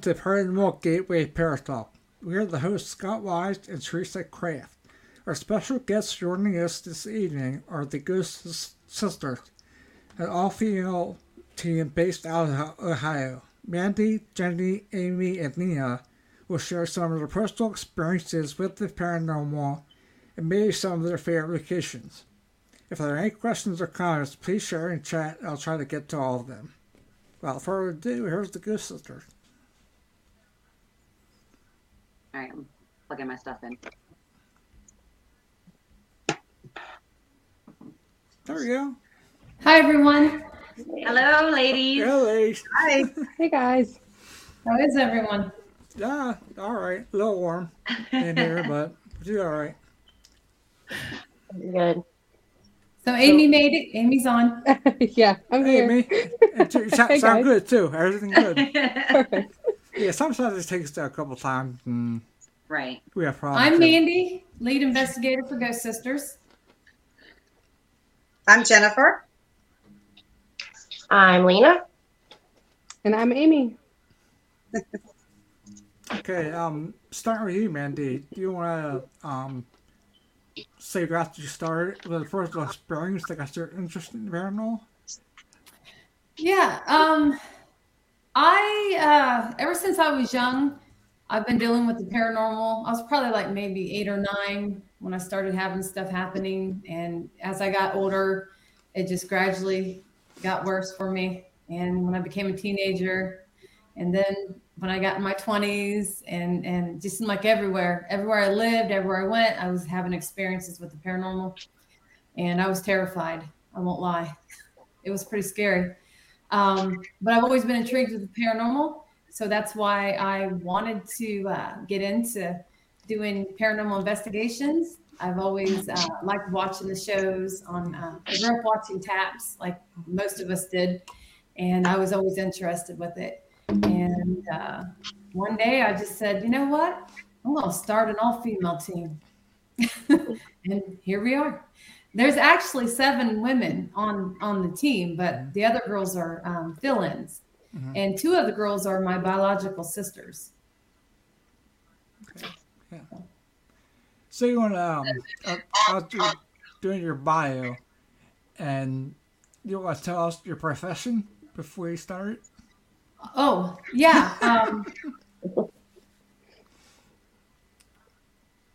to Paranormal Gateway Paratalk. We are the hosts Scott Wise and Teresa Kraft. Our special guests joining us this evening are the Ghost Sisters, an all-female team based out of Ohio. Mandy, Jenny, Amy, and Nina will share some of their personal experiences with the paranormal and maybe some of their favorite locations. If there are any questions or comments, please share in chat. I'll try to get to all of them. Without further ado, here's the Ghost Sisters. All right, I'm plugging my stuff in. There we go. Hi, everyone. Hello, ladies. Hello, ladies. Hi. Hey guys. How is everyone? Yeah, all right. A little warm in here, but we're all right. Good. So Amy made it. Amy's on. yeah, I'm Hey, here. me. And sound, Hey, good too. Everything good. Perfect. Yeah, sometimes it takes a couple times and right. we have problems. I'm. Mandy, lead investigator for Ghost Sisters. I'm Jennifer. I'm Lena. And I'm Amy. Okay, um, starting with you, Mandy. Do you want to um say that you started with the first experience that got your interest in paranormal? Yeah. Um, I uh, ever since I was young, I've been dealing with the paranormal. I was probably like maybe eight or nine when I started having stuff happening, and as I got older, it just gradually got worse for me. And when I became a teenager, and then when I got in my twenties, and and just like everywhere, everywhere I lived, everywhere I went, I was having experiences with the paranormal, and I was terrified. I won't lie, it was pretty scary. Um, but I've always been intrigued with the paranormal. So that's why I wanted to uh, get into doing paranormal investigations. I've always uh, liked watching the shows on, uh, I grew up watching TAPS like most of us did. And I was always interested with it. And uh, one day I just said, you know what? I'm going to start an all female team. and here we are there's actually seven women on on the team but the other girls are um, fill-ins Mhm. and two of the girls are my biological sisters Okay. Yeah. So you want to um, uh, doing your bio, and you want to tell us your profession before you start? oh yeah um,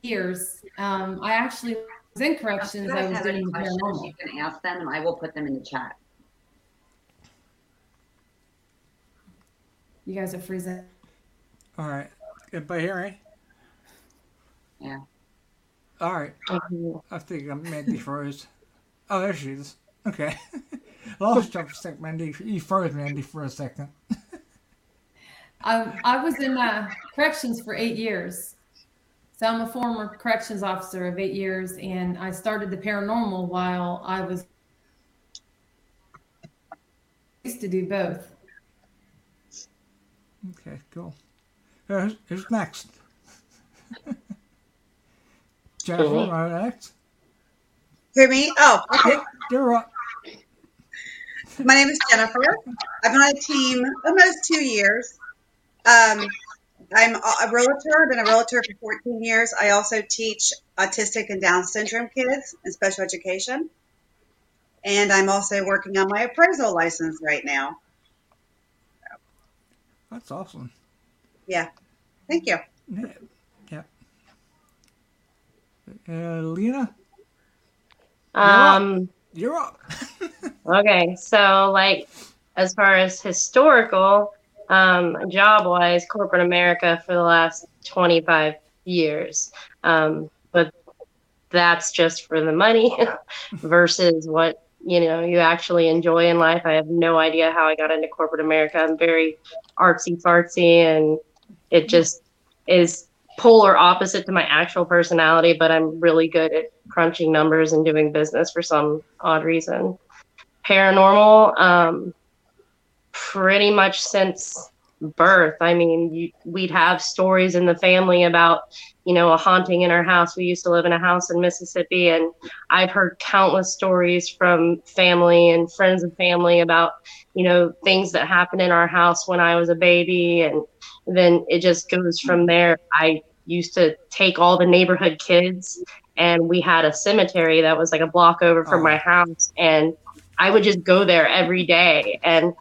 years um, i actually in corrections i guys was have any doing questions, paranormal you can ask them, and I will put them in the chat. you guys are freezing All right. Everybody hear me? Yeah. All right. I think I'm Mandy froze. Oh, there she is. Okay. Lost you for a second, Mandy. You froze Mandy for a second. Um, I was in uh, corrections for eight years. So I'm a former corrections officer of eight years, and I started the paranormal while I was used to do both. Okay, cool. Who's, who's next? Jennifer, right next? Hear me? Oh, okay. You're up. My name is Jennifer. I've been on a team almost two years. Um, I'm a realtor. I've been a realtor for 14 years. I also teach autistic and Down syndrome kids in special education. And I'm also working on my appraisal license right now. That's awesome. Yeah. Thank you. Yeah. yeah. Uh, Lena, Um, you're up. okay, so like as far as historical, um, job wise, corporate America for the last 25 years. Um, but that's just for the money versus what you know you actually enjoy in life. I have no idea how I got into corporate America. I'm very artsy fartsy and it just is polar opposite to my actual personality, but I'm really good at crunching numbers and doing business for some odd reason. Paranormal, um, pretty much since birth. I mean, you, we'd have stories in the family about, you know, a haunting in our house. We used to live in a house in Mississippi, and I've heard countless stories from family and friends and family about, you know, things that happened in our house when I was a baby. And then it just goes from there. I used to take all the neighborhood kids, and we had a cemetery that was like a block over from Oh. my house. And I would just go there every day. And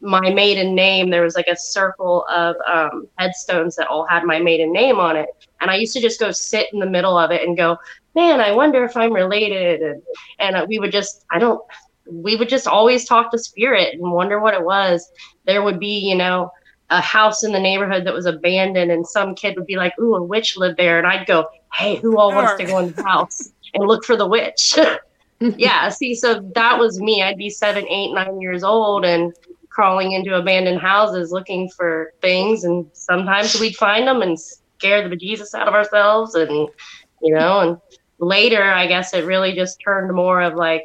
my maiden name, there was like a circle of um, headstones that all had my maiden name on it. And I used to just go sit in the middle of it and go, man, I wonder if I'm related. And, and uh, we would just, I don't, we would just always talk to spirit and wonder what it was. There would be, you know, a house in the neighborhood that was abandoned and some kid would be like, ooh, a witch lived there. And I'd go, hey, who all wants to go in the house and look for the witch? yeah, see, so that was me. I'd be seven, eight, nine years old and crawling into abandoned houses looking for things. And sometimes we'd find them and scare the bejesus out of ourselves. And, you know, and later, I guess it really just turned more of like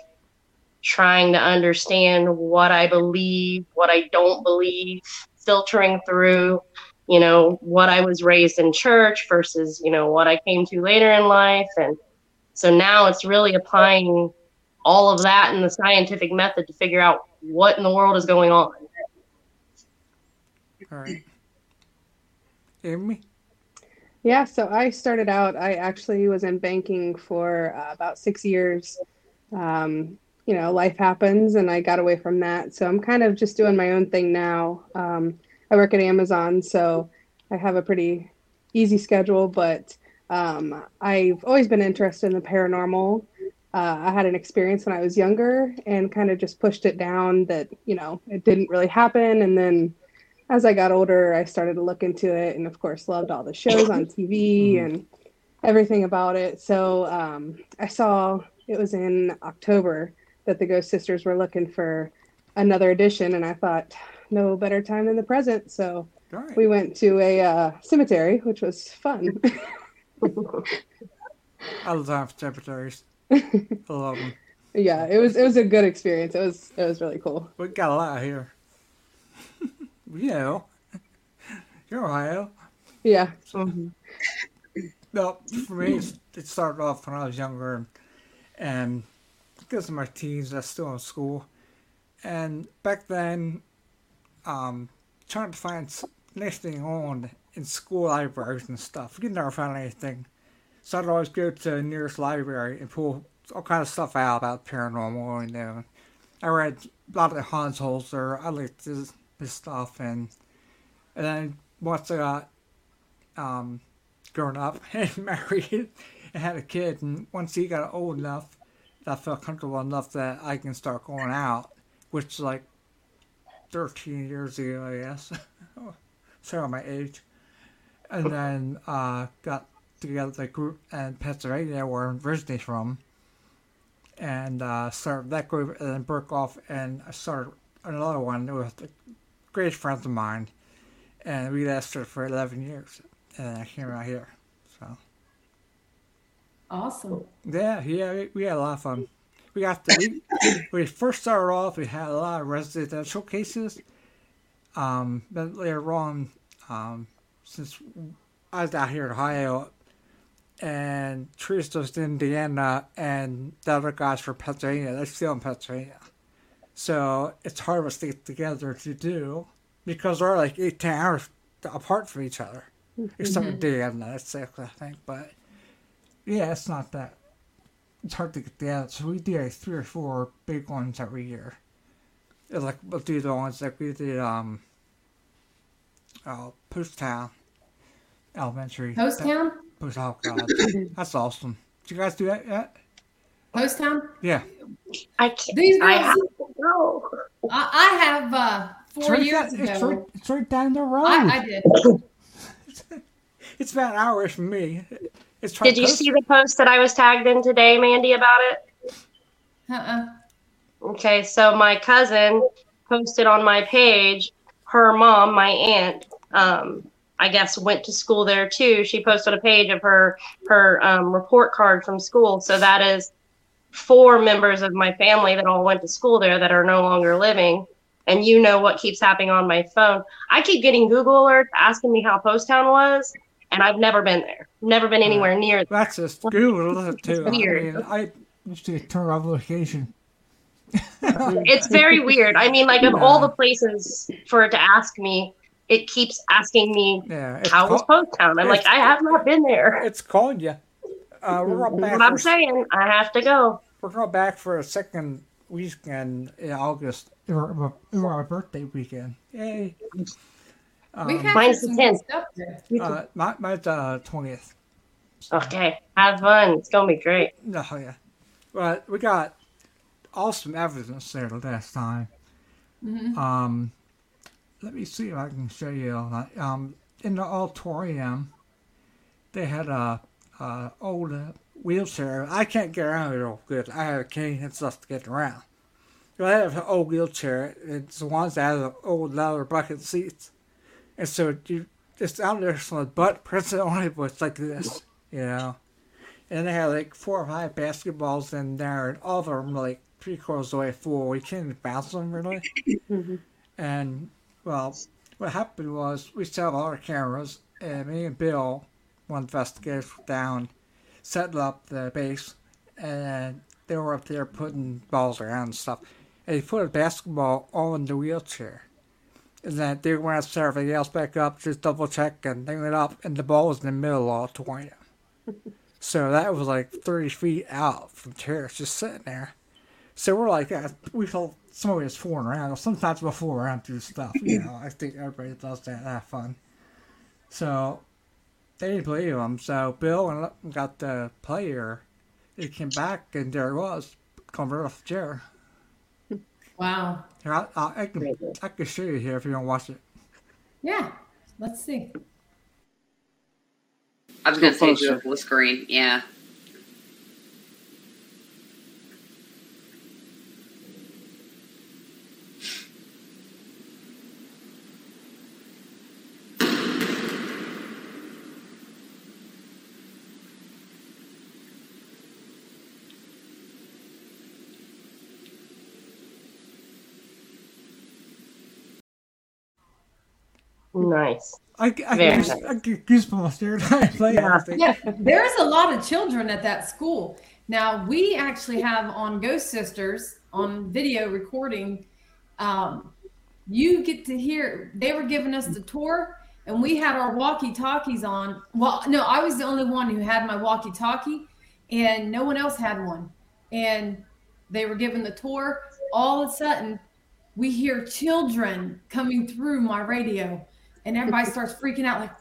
trying to understand what I believe, what I don't believe, filtering through, you know, what I was raised in church versus, you know, what I came to later in life. And so now it's really applying all of that in the scientific method to figure out what in the world is going on. All right. Amy? Yeah, so I started out, I actually was in banking for uh, about six years. Um, you know, life happens and I got away from that. So I'm kind of just doing my own thing now. Um, I work at Amazon, so I have a pretty easy schedule, but um, I've always been interested in the paranormal. Uh, I had an experience when I was younger and kind of just pushed it down that, you know, it didn't really happen. And then as I got older, I started to look into it and, of course, loved all the shows on TV and everything about it. So um, I saw it was in October that the Ghost Sisters were looking for another edition, and I thought, no better time than the present. So right. we went to a uh, cemetery, which was fun. I love secretaries. I love them. yeah, it was it was a good experience. It was it was really cool. We got a lot here. you know. You're Ohio. Yeah. No, for me, it started off when I was younger, and, and because of my teens, I was still in school, and back then, um, trying to find anything on in school libraries and stuff, you never found anything. So I'd always go to the nearest library and pull all kind of stuff out about paranormal. And know, I read a lot of Hans Holzer. I liked his, his stuff, and and then once I got um, grown up and married and had a kid, and once he got old enough, that I felt comfortable enough that I can start going out, which is like 13 years ago, I guess. Sorry, my age. And then uh, got together the group in Pennsylvania, where I'm originally from, and uh, started that group, and then broke off, and started another one with a great friends of mine, and we lasted for 11 years, and I came out here. So Awesome. yeah, yeah, we, we had a lot of fun. We got the we, we first started off. We had a lot of residential cases. Um, but later on, um, since I was out here in Ohio, and in Indiana, and the other guys from Pennsylvania, they're still in Pennsylvania. So it's hard for us to get together to do because they're like 18 hours apart from each other. Except for Indiana, that's six, I think. But yeah, it's not that. It's hard to get together. So we do like three or four big ones every year. It's like we'll do the ones like we did um uh Poasttown Elementary. Poasttown? Post oh god. That's awesome. Did you guys do that yet? Poasttown? Yeah. I can't. These I have to go. I, I have uh, four right years down, it's, right, ago. it's right down the road. I, I did. It's about an hour from me. It's right Did you close- see the post that I was tagged in today, Mandy, about it? Uh-uh. Okay, so my cousin posted on my page, her mom, my aunt, um, I guess went to school there too. She posted a page of her her um, report card from school. So that is four members of my family that all went to school there that are no longer living. and you know what keeps happening on my phone. I keep getting Google alerts asking me how Poasttown was, and I've never been there. Never been anywhere near. That's just Google it too. Weird. I mean, I used to turn off location. It's very weird. I mean, like of all the places for it to ask me, it keeps asking me Yeah, it's, how was call- Poasttown. I'm like, I have not been there. it's called you. Uh, we're back. But I'm For, saying I have to go. we're going back for a second weekend in August. Or, or our birthday weekend. Yay! We've had Mine's the some 10th. stuff there. Uh, my, mine's uh twentieth. Okay, have fun. It's gonna be great. No, yeah. But we got awesome evidence there the last time. Um, let me see if I can show you. all that. Um, in the auditorium, they had a, a old wheelchair. I can't get around it real good. I have a cane and stuff to get around. But I have an old wheelchair. It's the ones that have the old leather bucket seats. And so you just out there the butt press it on it, but it's like this, you know. And they had like four or five basketballs in there, and all of them were like three quarters away full. We couldn't bounce them really. and well, what happened was we set up all our cameras, and me and Bill, one investigator down, set up the base, and they were up there putting balls around and stuff. And he put a basketball on the wheelchair. And then they went to set everything else back up, just double check and thing it up, and the ball was in the middle of the auditorium. so that was like 30 feet out from the chairs, just sitting there. So we're like, we felt somebody was fooling around. Sometimes we'll fool around through stuff, you know. I think everybody does that, have fun. So they didn't believe him. So Bill and got the player. He came back, and there it was, coming right off the chair. Wow. Here, I, I, I can I can show you here if you don't watch it. Yeah. Let's see. I was gonna say do Closer. a full screen. Yeah. Nice. I, I, I, Very goose- I get goosebumps here. I play Yeah. it. Yeah, there's a lot of children at that school. Now we actually have on Ghost Sisters on video recording. Um, you get to hear. They were giving us the tour, and we had our walkie-talkies on. Well, no, I was the only one who had my walkie-talkie, and no one else had one. And they were giving the tour. All of a sudden, we hear children coming through my radio, and everybody starts freaking out like,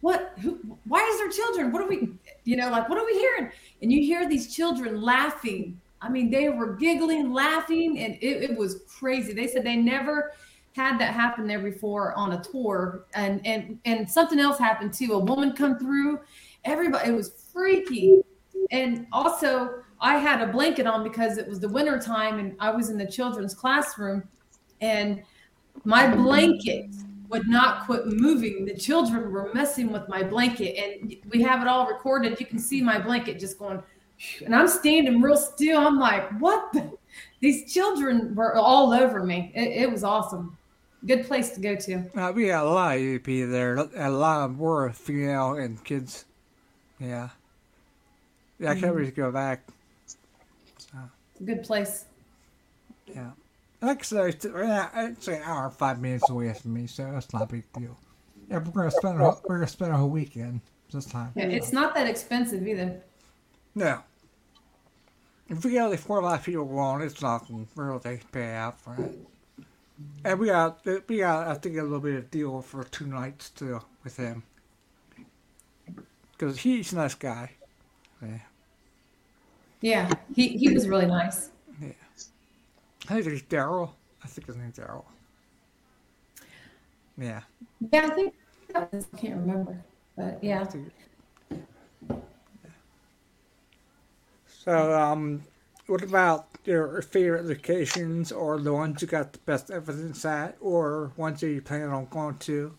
what? Who why is there children? What are we you know like what are we hearing? And you hear these children laughing. I mean they were giggling laughing and it, it was crazy. They said they never had that happen there before on a tour and and and something else happened too. A woman come through. Everybody it was freaky. And also i had a blanket on because it was the winter time and i was in the children's classroom and my blanket would not quit moving. The children were messing with my blanket, and we have it all recorded. You can see my blanket just going, and I'm standing real still. I'm like, what? The? These children were all over me. It, it was awesome. Good place to go to. Uh, we got a lot of EP there. A lot of more female and kids. Yeah. Yeah, I can't really go back. It's a good place. Yeah. Like I said, it's, an hour and five minutes away from me, so that's not a big deal. Yeah, we're gonna spend a, we're gonna spend a whole weekend this time. Yeah, it's not that expensive either. No. If we like four or five people going, it's not gonna really pay out for it. And we got we got I think a little bit of deal for two nights too with him. Cause he's a nice guy. Yeah. Yeah, he, he was really nice. I think it's Daryl. I think his name's Daryl. Yeah. Yeah, I think that was, I can't remember, but I yeah. So, um, what about your favorite locations or the ones you got the best evidence at or ones that you plan on going to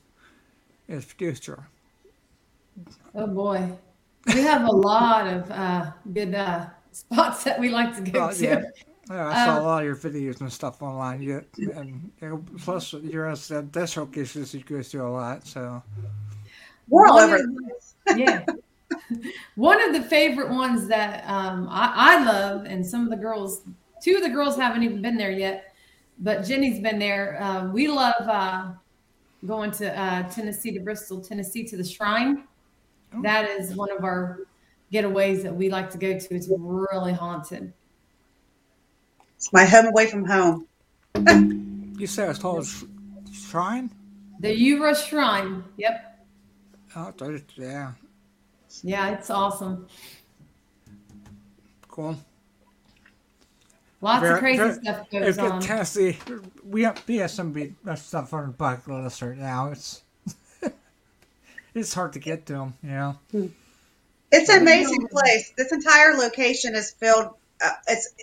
in the future? Oh boy, we have a lot of uh, good uh, spots that we like to go Well, to. yeah. Yeah, I saw Um, a lot of your videos and stuff online. You, and you know, plus you're at the death showcases you go through a lot. So We're all One over of the the- yeah. One of the favorite ones that um, I, I love, and some of the girls, two of the girls haven't even been there yet, but Jenny's been there. Um, we love uh, going to uh, Tennessee to Bristol, Tennessee to the Shrine. That is one of our getaways that we like to go to. It's really haunted. It's my home away from home. you said it's called Sh- Shrine? The Ura Shrine. Yep. Oh, there's- yeah, Yeah, it's awesome. cool. Lots Very- of crazy very- stuff If goes in on. Tennessee, we have, we have some big stuff on the bucket list right now. It's it's hard to get to them, you know. It's an amazing place. This entire location is filled. Uh, it's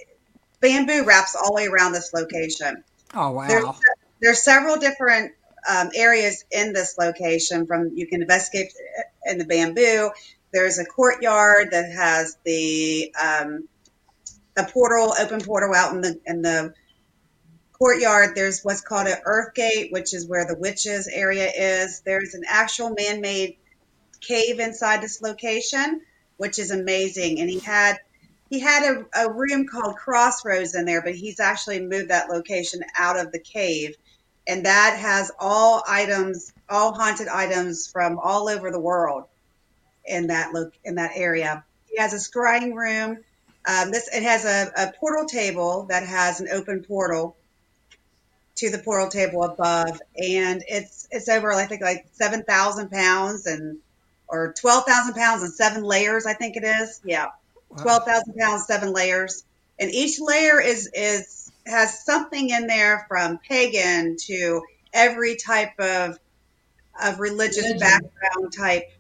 bamboo wraps all the way around this location. Oh There's, wow! there's several different um, areas in this location. From you can investigate in the bamboo. There's a courtyard that has the um, a portal, open portal out in the in the courtyard. There's what's called an earth gate, which is where the witches area is. There's an actual man-made cave inside this location, which is amazing. And he had he had a, a room called Crossroads in there, but he's actually moved that location out of the cave. And that has all items, all haunted items from all over the world in that look in that area. He has a scrying room. Um, this it has a, a portal table that has an open portal to the portal table above, and it's it's over I think like seven thousand pounds and or twelve thousand pounds and seven layers I think it is. Yeah. Twelve thousand pounds, seven layers, and each layer is is has something in there from pagan to every type of of religious Religion. background type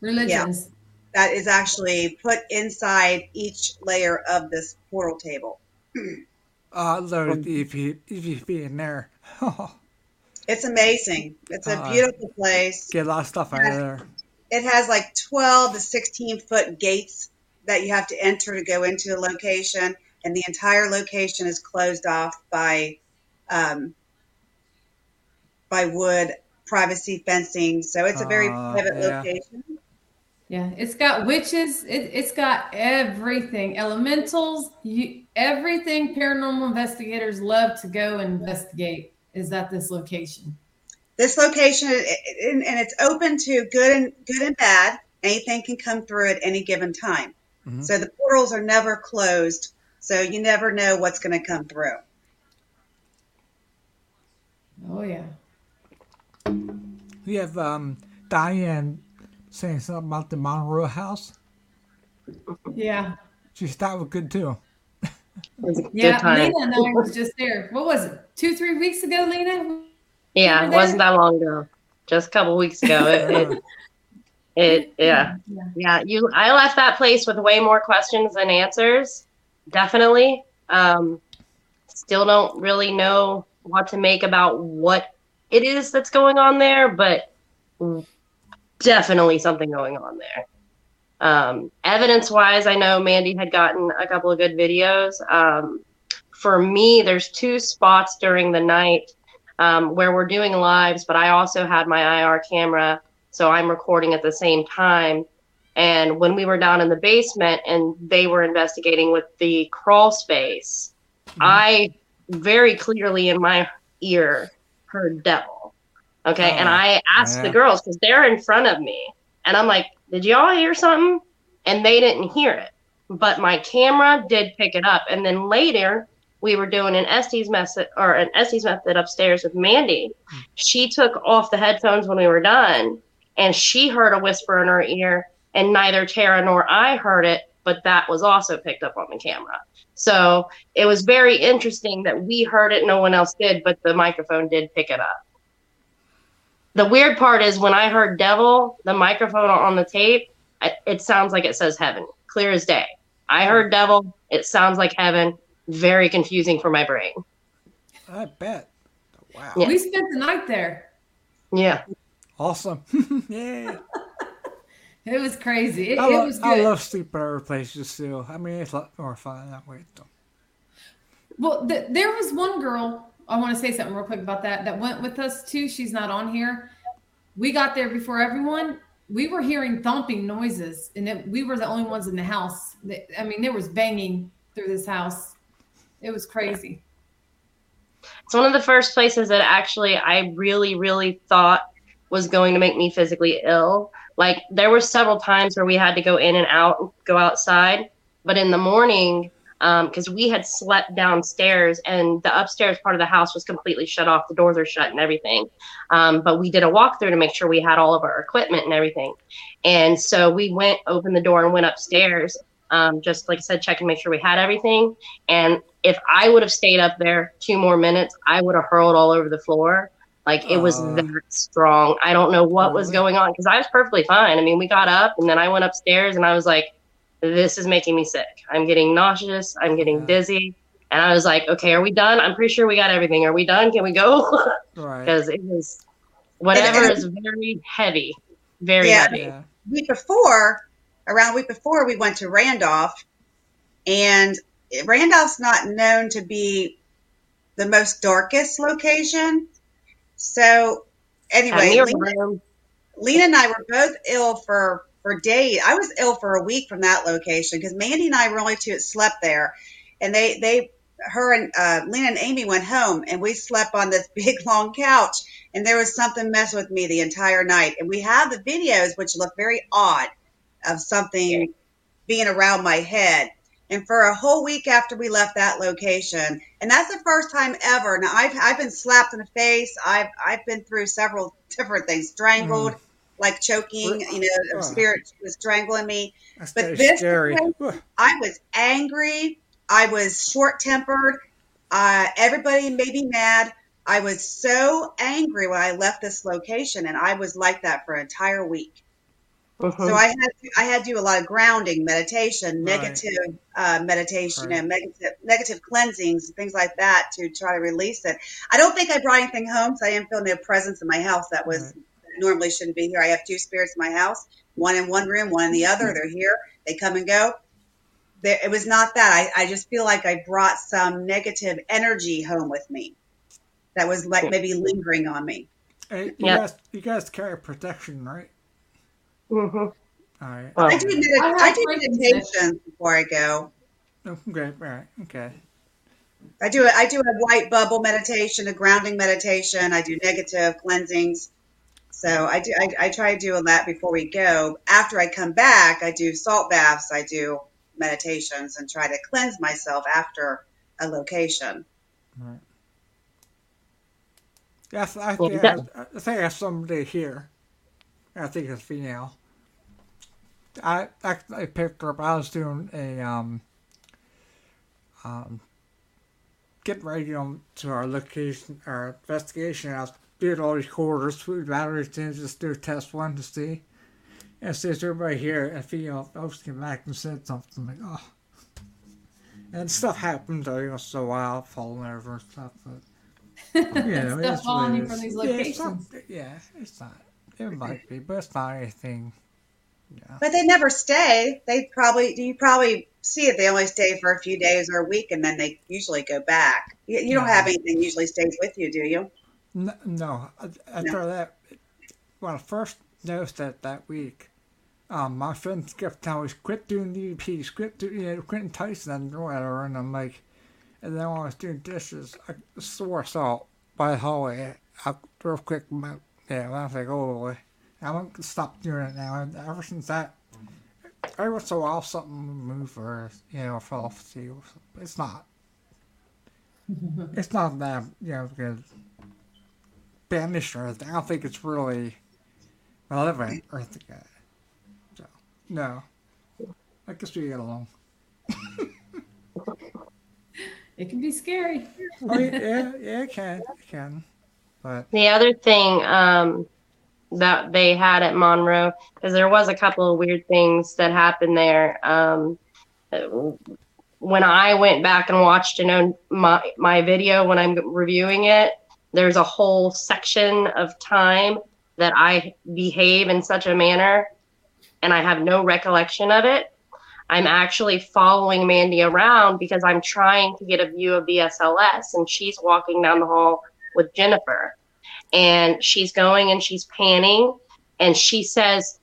Religions. that is actually put inside each layer of this portal table. Uh, loaded EV, EVP in there. It's amazing. It's a Uh, beautiful place. Get a lot of stuff out of there. It has like 12 to 16 foot gates that you have to enter to go into a location, and the entire location is closed off by um, by wood privacy fencing. So it's a very Ah, private yeah. location. Yeah, it's got witches. It, it's got everything, elementals. You, everything paranormal investigators love to go investigate is at this location. This location, i- i- and and it's open to good and good and bad. Anything can come through at any given time. Mhm. So the portals are never closed. So you never know what's going to come through. Oh yeah. We have um, Diane saying something about the Monroe House. Yeah. She thought it was good too. Was Yeah. time. Lena and I was just there. What was it? Two, three weeks ago, Lena? Yeah, it wasn't that? that long ago. Just a couple weeks ago. It, it, it yeah. Yeah. Yeah, you. I left that place with way more questions than answers. Definitely. Um, still don't really know what to make about what it is that's going on there, but definitely something going on there. Um, evidence wise, I know Mandy had gotten a couple of good videos. Um, for me, there's two spots during the night um, where we're doing lives, but I also had my IR camera, so I'm recording at the same time. And when we were down in the basement and they were investigating with the crawl space, mm-hmm. I very clearly in my ear heard devil. Okay. and Oh, I asked the girls because they're in front of me. And I'm like, did y'all hear something? And they didn't hear it. But my camera did pick it up. And then later, we were doing an Estes method or an Estes method upstairs with Mandy. Mm. She took off the headphones when we were done and she heard a whisper in her ear and neither Tara nor I heard it, but that was also picked up on the camera. So it was very interesting that we heard it, no one else did, but the microphone did pick it up. The weird part is when I heard devil, the microphone on the tape, it sounds like it says heaven, clear as day. I heard devil, it sounds like heaven. Very confusing for my brain. I bet. Wow. Yeah. We spent the night there. Yeah. Awesome. yeah. It was crazy. It, I, it lo- was I love sleeping over places too. I mean, it's a lot more fun that way. Though. Well, th- there was one girl. I want to say something real quick about that. That went with us too. She's not on here. We got there before everyone. We were hearing thumping noises, and it, we were the only ones in the house. I mean, there was banging through this house. It was crazy. It's one of the first places that actually I really, really thought was going to make me physically ill. Like there were several times where we had to go in and out, go outside. But in the morning, because we had slept downstairs and the upstairs part of the house was completely shut off, the doors are shut and everything. Um, but we did a walkthrough to make sure we had all of our equipment and everything. And so we went, opened the door, and went upstairs. Um, just like I said, check and make sure we had everything. And if I would have stayed up there two more minutes, I would have hurled all over the floor. Like it was Uh. that strong. I don't know what was going on because I was perfectly fine. I mean, we got up and then I went upstairs and I was like, this is making me sick. I'm getting nauseous. I'm getting Yeah. dizzy. And I was like, okay, are we done? I'm pretty sure we got everything. Are we done? Can we go? Right. Because it was whatever And- is very heavy, very Yeah. heavy. Yeah. week before, around a week before, we went to Randolph, and Randolph's not known to be the most darkest location. So, anyway, Lena, Lena and I were both ill for for days. I was ill for a week from that location because Mandy and I were only two that slept there, and they they her and uh, Lena and Amy went home, and we slept on this big long couch, and there was something messing with me the entire night. And we have the videos, which look very odd, of something being around my head. And for a whole week after we left that location, and that's the first time ever. Now I've I've been slapped in the face. I've I've been through several different things, strangled, like choking. You know, Oh. spirit was strangling me. That's But this one- I was angry. I was short tempered. Uh, everybody made me mad. I was so angry when I left this location, and I was like that for an entire week. Mhm. So I had to, I had to do a lot of grounding, meditation, Right. negative uh, meditation, Right. and negative negative cleansings, things like that to try to release it. I don't think I brought anything home, so I didn't feel no presence in my house that was Right. normally shouldn't be here. I have two spirits in my house, one in one room, one in the other. They're here. They come and go. There, it was not that. I, I just feel like I brought some negative energy home with me that was like maybe lingering on me. Hey, you Yeah. guys, you guys carry protection, right? Mhm. All right. Well, I do, medit- I I do frankincense. meditations before I go. Okay. All right. Okay. I do I do a white bubble meditation, a grounding meditation. I do negative cleansings. So I do I, I try doing that before we go. After I come back, I do salt baths. I do meditations and try to cleanse myself after a location. Yes, I Well, think that- I, I think I have somebody here. I think it's female. I actually picked her up. I was doing a um um getting ready on to our location, our investigation. I was doing all these quarters, food batteries, things, just do a test one to see. And says everybody here, and female folks came back and said something like, "Oh." And stuff happens, though, you know, so while falling over and stuff, but. You know, Stuff it's following what you it from these Yeah, it's not- locations. Yeah, it's not. It might be, but it's not anything. Yeah. But they never stay. They probably you probably see it. They only stay for a few days or a week, and then they usually go back. You, you don't have anything usually stays with you, do you? No, no. After that, when I first noticed that that week, um, my friends kept telling me, quit doing the EVPs, quit doing, you know, Quentin Tyson or whatever, and I'm like, and then when I was doing dishes, I swore it by the hallway. I real quick, my, yeah, I was like, oh I'm gonna stop doing it now. And ever since that, every once in a while something will move or you know fall off the table. It's not. it's not that you know good banished or anything. I don't think it's really relevant or anything. So, no. I guess we get along. It can be scary. Oh, yeah, yeah, yeah, it can. It can. The other thing um, that they had at Monroe, because there was a couple of weird things that happened there. Um, when I went back and watched you know, my, my video when I'm reviewing it, there's a whole section of time that I behave in such a manner, and I have no recollection of it. I'm actually following Mandy around because I'm trying to get a view of the SLS, and she's walking down the hall with Jennifer. And she's going and she's panning, and she says,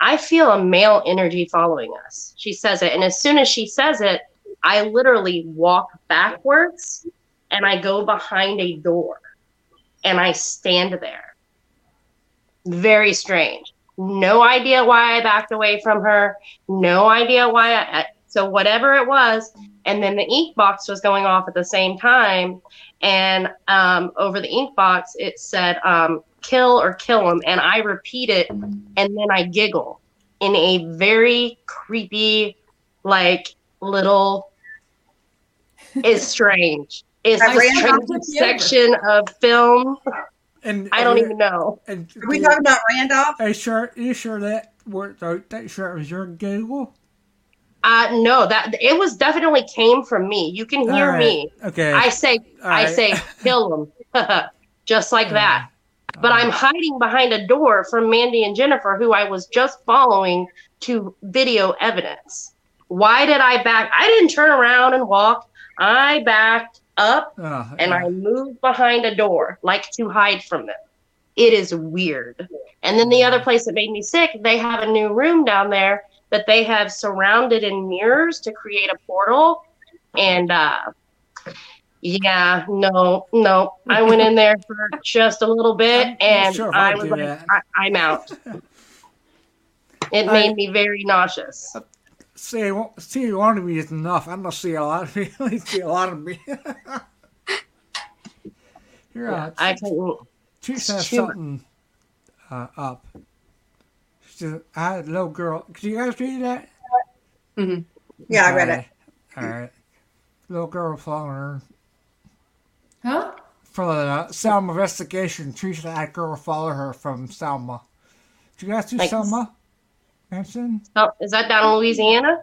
I feel a male energy following us. She says it. And as soon as she says it, I literally walk backwards and I go behind a door and I stand there. Very strange. No idea why I backed away from her. No idea why I. So, whatever it was. And then the ink box was going off at the same time. And um, over the ink box, it said, um, kill or kill him. And I repeat it and then I giggle in a very creepy, like little, is strange. Is I a ran strange you. section of film. And I don't even know. And Are we talking about Randolph? Are you sure? Are you sure that worked were that sure it was your Google? Uh, no, that it was definitely came from me. You can hear right. me. Okay. I say, All I right. say, kill him, just like that. But I'm hiding behind a door from Mandy and Jennifer, who I was just following to video evidence. Why did I back? I didn't turn around and walk. I backed up Oh, and yeah. I moved behind a door, like to hide from them. It is weird. And then the other place that made me sick, they have a new room down there that they have surrounded in mirrors to create a portal. And uh, yeah, no, no. I went in there for just a little bit and sure I was like, that. I, am out. It I- made me very nauseous. See, see one of me is enough. I don't see a lot of me. I see a lot of me. You're right. I can't. She said Shoot. something uh, up. She I had a little girl. Could you guys read that? Mm-hmm. Yeah, I read it. All right. Little girl following her. Huh? For the uh, Selma investigation, Teresa had a girl follow her from Selma. Did you guys do Like- Selma? Mansion? Oh, is that down in Louisiana?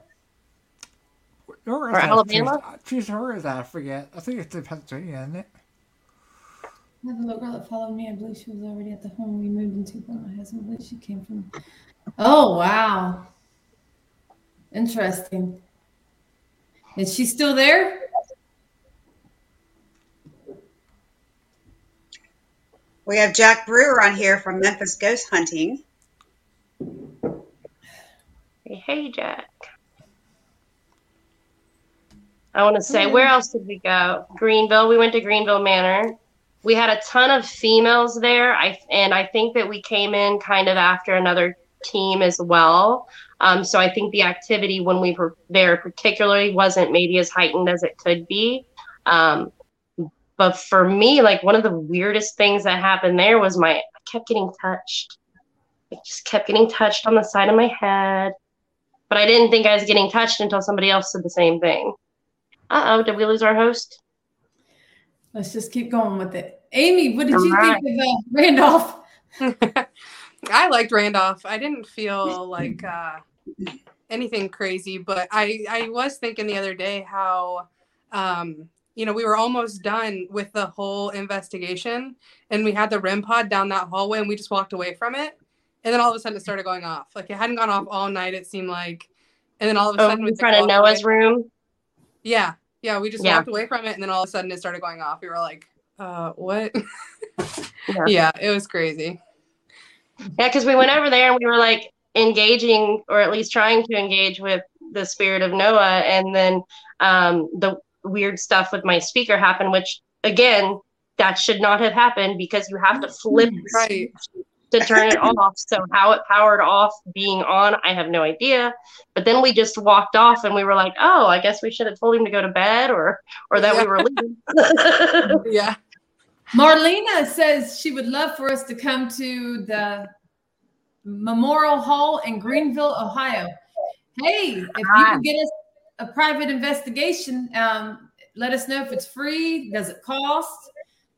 Or, Or Alabama? Teresa, where is that? I forget. I think it's in Pennsylvania, isn't it? I have a little girl that followed me. I believe she was already at the home we moved into, but my husband believes she came from. Oh wow, interesting. Is she still there? We have Jack Brewer on here from Memphis Ghost Hunting. Hey, hey, Jack. I want to say, where else did we go? Greenville. We went to Greenville Manor. We had a ton of females there. I and I think that we came in kind of after another team as well. Um, so I think the activity when we were there particularly wasn't maybe as heightened as it could be. Um, but for me, like one of the weirdest things that happened there was my I kept getting touched. I just kept getting touched on the side of my head but I didn't think I was getting touched until somebody else said the same thing. Uh oh, did we lose our host? Let's just keep going with it. Amy, what did you Alright. think of uh, Randolph? I liked Randolph. I didn't feel like uh, anything crazy, but I I was thinking the other day how um, you know we were almost done with the whole investigation, and we had the REM pod down that hallway, and we just walked away from it, and then all of a sudden it started going off. Like it hadn't gone off all night. It seemed like, and then all of a Oh, sudden we in front of walked away- Noah's room. Yeah, yeah. We just Yeah. walked away from it, and then all of a sudden it started going off. We were like, uh, what? Yeah. yeah, it was crazy. Yeah, because we went over there and we were like engaging, or at least trying to engage with the spirit of Noah, and then um, the weird stuff with my speaker happened, which again, that should not have happened because you have to flip Right. To turn it off. So how it powered off being on, I have no idea. But then we just walked off and we were like, oh, I guess we should have told him to go to bed or or that we were leaving. Yeah. Marlena says she would love for us to come to the Memorial Hall in Greenville, Ohio. Hey, if you can get us a private investigation, um, let us know if it's free. Does it cost?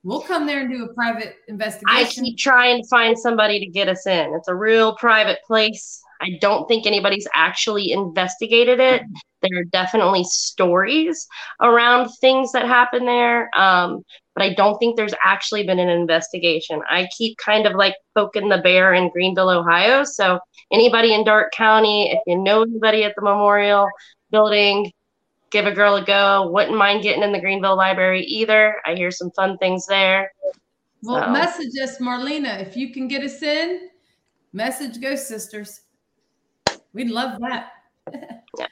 We'll come there and do a private investigation. I keep trying to find somebody to get us in. It's a real private place. I don't think anybody's actually investigated it. There are definitely stories around things that happen there. Um, but I don't think there's actually been an investigation. I keep kind of like poking the bear in Greenville, Ohio. So anybody in Darke County, if you know anybody at the memorial building, give a girl a go. Wouldn't mind getting in the Greenville Library either. I hear some fun things there. Well, So- message us, Marlena, if you can get us in. Message Ghost Sisters. We'd love that. yeah.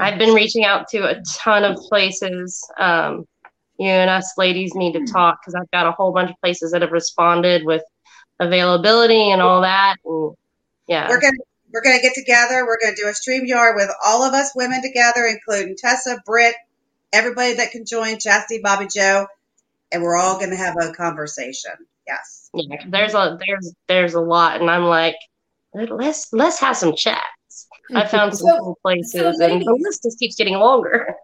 I've been reaching out to a ton of places. Um, you and us ladies need to talk because I've got a whole bunch of places that have responded with availability and all that. And yeah, We're gonna we're gonna get together. We're gonna do a StreamYard with all of us women together, including Tessa, Britt, everybody that can join, Chastity, Bobby Joe, and we're all gonna have a conversation. Yes. yeah. 'cause There's a there's there's a lot, and I'm like, let's let's have some chats. I found some So- cool places, so and the list just keeps getting longer.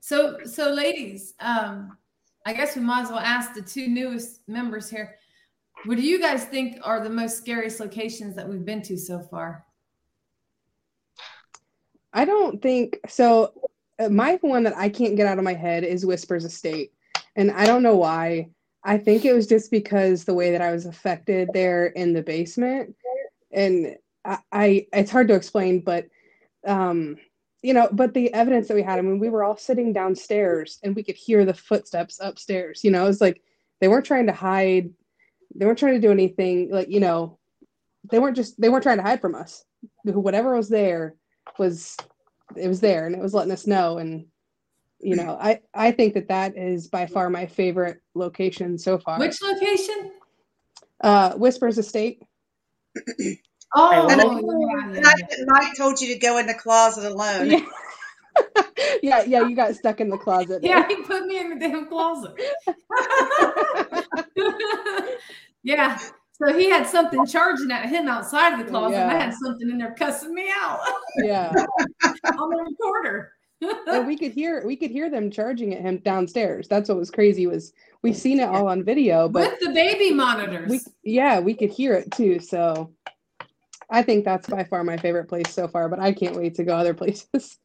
So, so ladies, um, I guess we might as well ask the two newest members here. What do you guys think are the most scariest locations that we've been to so far? I don't think so. uh, My one that I can't get out of my head is Whispers Estate, and I don't know why. I think it was just because the way that I was affected there in the basement, and I, I it's hard to explain, but um, you know, but the evidence that we had, I mean, we were all sitting downstairs and we could hear the footsteps upstairs. You know, it was like they weren't trying to hide, they weren't trying to do anything. Like you know, they weren't just they weren't trying to hide from us. Whatever was there was it was there and it was letting us know and you know i i think that that is by far my favorite location so far Which location? uh whispers estate Oh, And I, yeah, yeah. Mike told you to go in the closet alone. yeah. yeah yeah you got stuck in the closet Yeah, he put me in the damn closet. yeah. So he had something charging at him outside of the closet, and I had something in there cussing me out. Yeah. On the recorder. and we could hear we could hear them charging at him downstairs. That's what was crazy was we've seen it all on video but With the baby monitors. we yeah we could hear it too. So i think that's by far my favorite place so far but i can't wait to go other places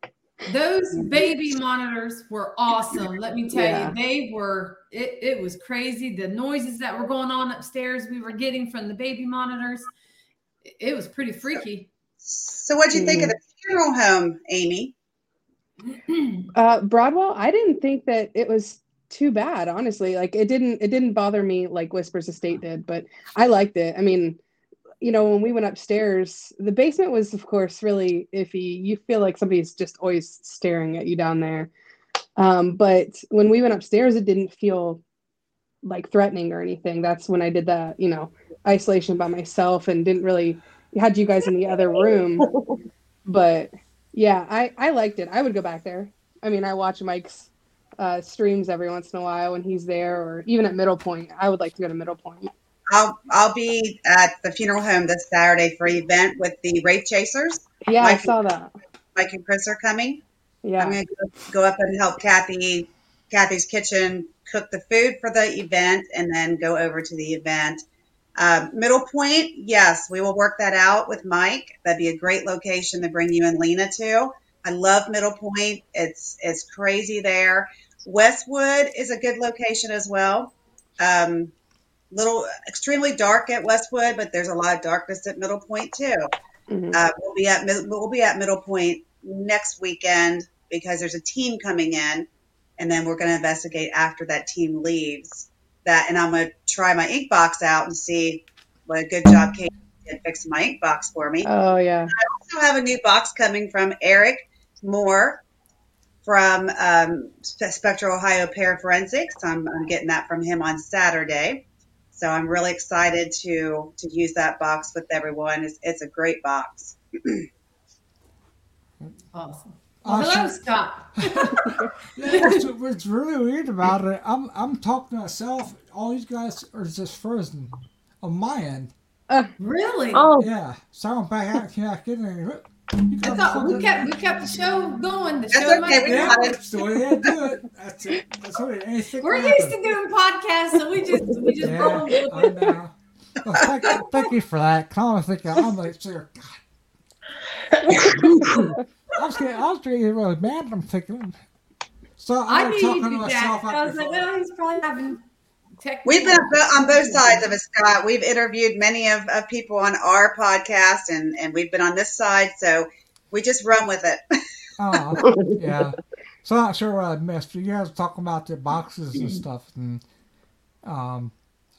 Those baby monitors were awesome. Let me tell Yeah. you, they were. It, it was crazy. The noises that were going on upstairs, we were getting from the baby monitors. It- It was pretty freaky. So what'd you think of the funeral home, Amy? Uh, Broadwell, I didn't think that it was too bad, honestly. Like it didn't it didn't bother me like Whispers Estate did, but I liked it. I mean, you know, when we went upstairs, the basement was of course really iffy. You feel like somebody's just always staring at you down there. Um, but when we went upstairs, it didn't feel like threatening or anything. That's when I did that, you know, isolation by myself and didn't really had you guys in the other room. But yeah, I I liked it. I would go back there. I mean, I watch Mike's uh, streams every once in a while when he's there, or even at Middle Point. I would like to go to Middle Point. I'll I'll be at the funeral home this Saturday for an event with the Rape Chasers. Yeah, I Mike- saw that. Mike and Chris are coming. Yeah, I'm going to go up and help Kathy, Kathy's kitchen, cook the food for the event, and then go over to the event. Um, Middle Point, yes, we will work that out with Mike. That'd be a great location to bring you and Lena to. I love Middle Point. It's it's crazy there. Westwood is a good location as well. Um, little extremely dark at Westwood, but there's a lot of darkness at Middle Point too. Mhm. Uh, we'll be at we'll be at Middle Point next weekend because there's a team coming in, and then we're going to investigate after that team leaves. That and I'm going to try my ink box out and see what a good job Kate did fixing my ink box for me. Oh yeah. I also have a new box coming from Eric Moore from um, Spectral Ohio Paraforensics. I'm, I'm getting that from him on Saturday. So I'm really excited to to use that box with everyone. It's, it's a great box. Awesome. Well, hello, Scott. what's, what's really weird about it, I'm I'm talking to myself. All these guys are just frozen on my end. Oh, really? Oh, Yeah, so I'm back out, can't get in. You I thought we kept we kept the show going. The That's show okay, must we go. got Yeah, it. that's the way they do it. That's it. That's what it. Anything We're can used happen. to doing podcasts, so we just we just roll Yeah, with I it. know. Well, thank, thank you for that. 'cause I was thinking, I'm like, sir, God. I was getting, I was getting really mad. I'm thinking, So I I'm knew talking you to did that. myself I was like, before. oh, he's probably having technical. We've been on both sides of it, Scott. We've interviewed many of, of people on our podcast, and, and we've been on this side, so we just run with it. Oh, yeah. So I'm not sure what I missed. You guys were talking about the boxes and stuff, and um,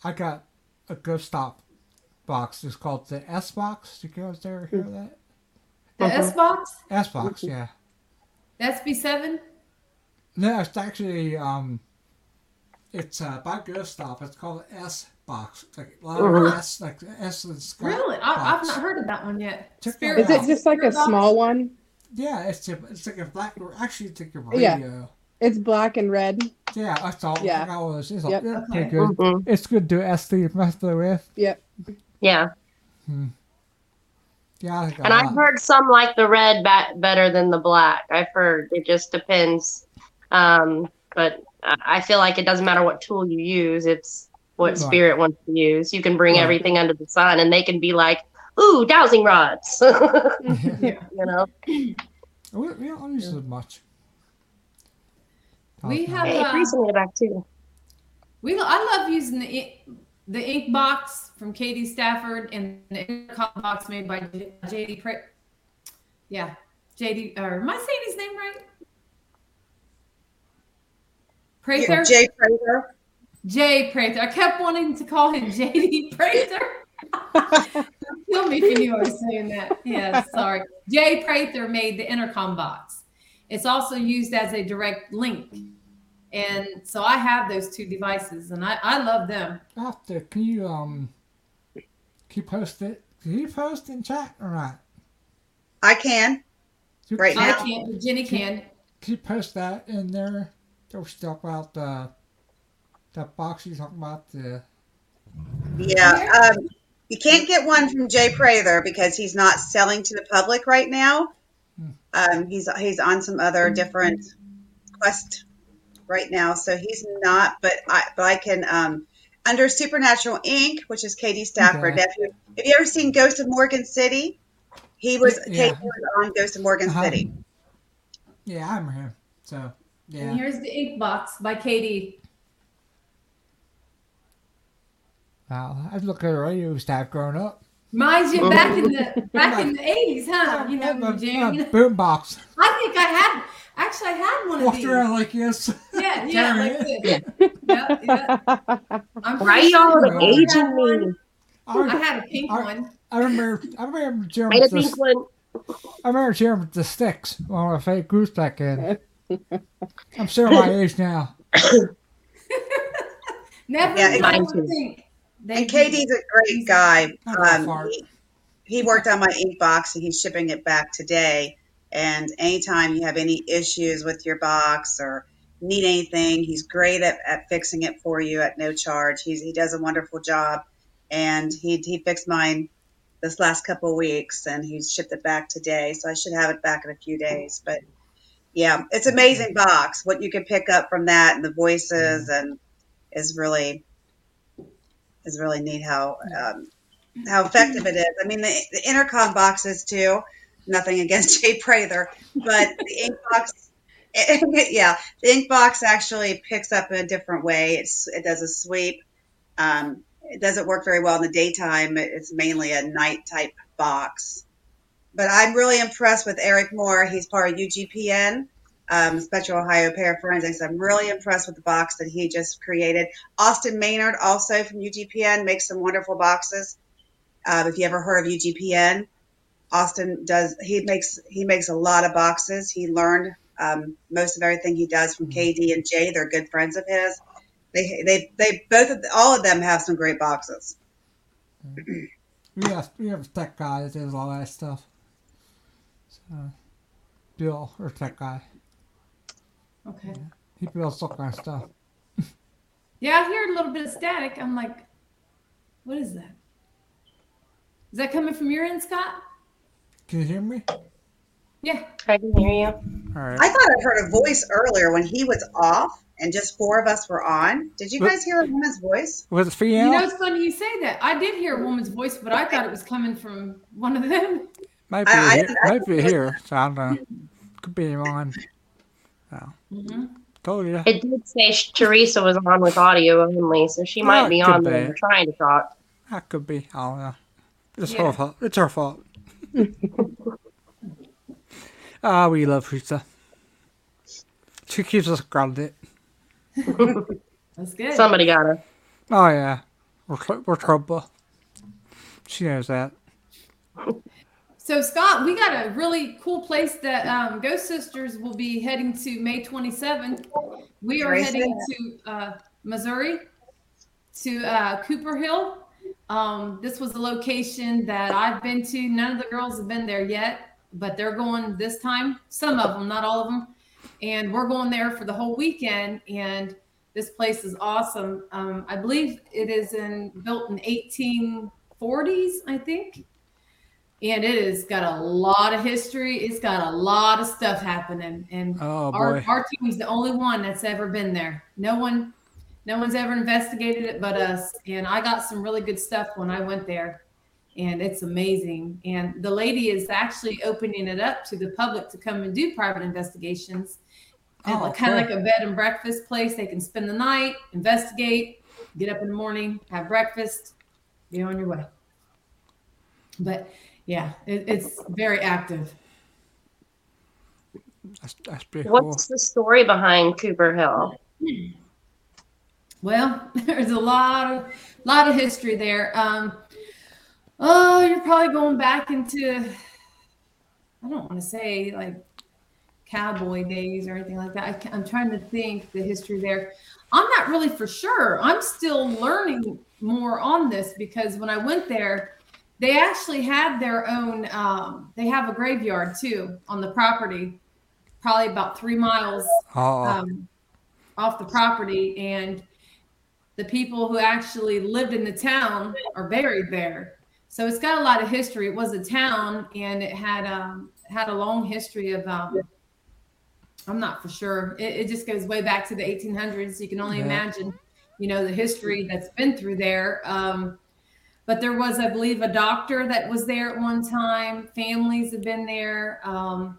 I got a Ghost Stop box. It's called the S box. Did you guys ever hear of that? the S box, S box, yeah. the SB7. No, it's actually um, it's uh, by Ghost Stop. It's called S box. It's like a lot of S, like S and Scott Really, I, I've not heard of that one yet. Check that Spirit Is out. it just like a box? small one? Yeah, it's a, it's like a black. Actually, it's like a radio. Yeah. It's black and red. Yeah, that's all. Yeah. I got all this. It's, Yep. it's Okay. pretty good. Mhm. It's good to SD mess with. Yep. Yeah. Yeah, I think And I've lot. heard some like the red bat better than the black. I've heard it just depends. Um, but I I feel like it doesn't matter what tool you use. It's what Right. spirit wants to use. You can bring Right. everything under the sun, and they can be like, "Ooh, dowsing rods," you know. we, we don't use it much. We have- Hey, Uh, Priest in the back too. We I love using the ink, the ink box from KD Stafford and the intercom box made by JD Pre- Yeah, JD. Or am I saying his name right? Prather. Jay Prater. Jay Prather. I kept wanting to call him JD Prather. Kill me if you knew I was saying that. Yeah, sorry. Jay Prather made the intercom box. It's also used as a direct link. And so I have those two devices and I, I love them. After, can you um, can you post it? Can you post in chat or not? I can. You- Right I now? can't, but Jenny can. Can you post that in there? Don't we talk about the that box you talking about the Yeah. Um, you can't get one from Jay Prather because he's not selling to the public right now. Um, he's he's on some other different quest right now, so he's not. But I but I can um, under Supernatural Inc., which is KD Stafford. Okay. Have you have you ever seen Ghost of Morgan City? He was Yeah. KD was on Ghost of Morgan Uh-huh. City. Yeah, I'm here. So And here's the ink box by KD. Wow, I look at a radio staff growing up. Mind you, back in the back in the eighties, huh? You know, a, Jane. a boom box. I think I had actually I had one of Walked these. around like this. Yeah, yeah, like it. this. Yep, yep. I'm right, y'all sure are I had aging me? I, I had a pink I- one. I remember. I remember Jim Made a with the, pink one. I remember Jim with the sticks on a fake goose back in. I'm showing my age now. Never Yeah, yeah, mine would too. think. They And KD's a great guy. Um, he, he worked on my ink box and he's shipping it back today. And anytime you have any issues with your box or need anything, he's great at, at fixing it for you at no charge. He's, he does a wonderful job. And he, he fixed mine this last couple of weeks and he's shipped it back today. So I should have it back in a few days. But yeah, it's amazing box. What you can pick up from that and the voices and is really is really neat how um, how effective it is. I mean, the, the intercom boxes too. Nothing against Jay Prather, but the ink box, yeah, the ink box actually picks up in a different way. It's it does a sweep. Um, it doesn't work very well in the daytime. It's mainly a night type box. But I'm really impressed with Eric Moore. He's part of UGPN, um, Spectral Ohio Paraforensics. I'm really impressed with the box that he just created. Austin Maynard, also from UGPN, makes some wonderful boxes. Um, if you ever heard of UGPN, Austin does. He makes he makes a lot of boxes. He learned um, most of everything he does from KD and Jay. They're good friends of his. They they they both of all of them have some great boxes. We have we have tech guys that does all that stuff. So, Bill, or tech guy, Okay. he builds all kind of stuff. Yeah, I hear a little bit of static. I'm like, what is that? Is that coming from your end, Scott? Can you hear me? Yeah. I can hear you. All right. I thought I heard a voice earlier when he was off and just four of us were on. Did you What? guys hear a woman's voice? Was it You female? know, it's funny you say that. I did hear a woman's voice, but I thought it was coming from one of them. Might be I- I here. didn't- I might be here. So I don't know. Could be mine. hmm Told you. It did say Teresa was on with audio only, so she might be could on there be. trying to talk. That could be. I don't know. It's Yeah. her fault. It's her fault. Ah, we love Teresa. She keeps us grounded. That's good. Somebody got her. Oh yeah, we're we're trouble. She knows that. So Scott, we got a really cool place that um, Ghost Sisters will be heading to May 27th. We are Very heading to uh, Missouri, to uh, Cooper Hill. Um, this was a location that I've been to. None of the girls have been there yet, but they're going this time. Some of them, not all of them. And we're going there for the whole weekend. And this place is awesome. Um, I believe it is in built in 1840s, I think and it has got a lot of history. It's got a lot of stuff happening, and Oh our our team's the only one that's ever been there. No one, no one's ever investigated it but us. And I got some really good stuff when I went there, and it's amazing. And the lady is actually opening it up to the public to come and do private investigations. And Oh, kind of like a bed and breakfast place. They can spend the night, investigate, get up in the morning, have breakfast, be on your way. But yeah, it, it's very active. That's, that's pretty cool. What's the story behind Cooper Hill? Well, there's a lot of lot of history there. Um, oh, you're probably going back into I don't want to say like cowboy days or anything like that. I, I'm trying to think the history there. I'm not really for sure. I'm still learning more on this because when I went there, they actually have their own. Um, they have a graveyard too on the property, probably about three miles Oh, um, off the property, and the people who actually lived in the town are buried there. So it's got a lot of history. It was a town, and it had um, had a long history of. Um, I'm not for sure. It, it just goes way back to the 1800s. You can only Yeah. imagine, you know, the history that's been through there. Um, but there was, I believe, a doctor that was there at one time. Families have been there. Um,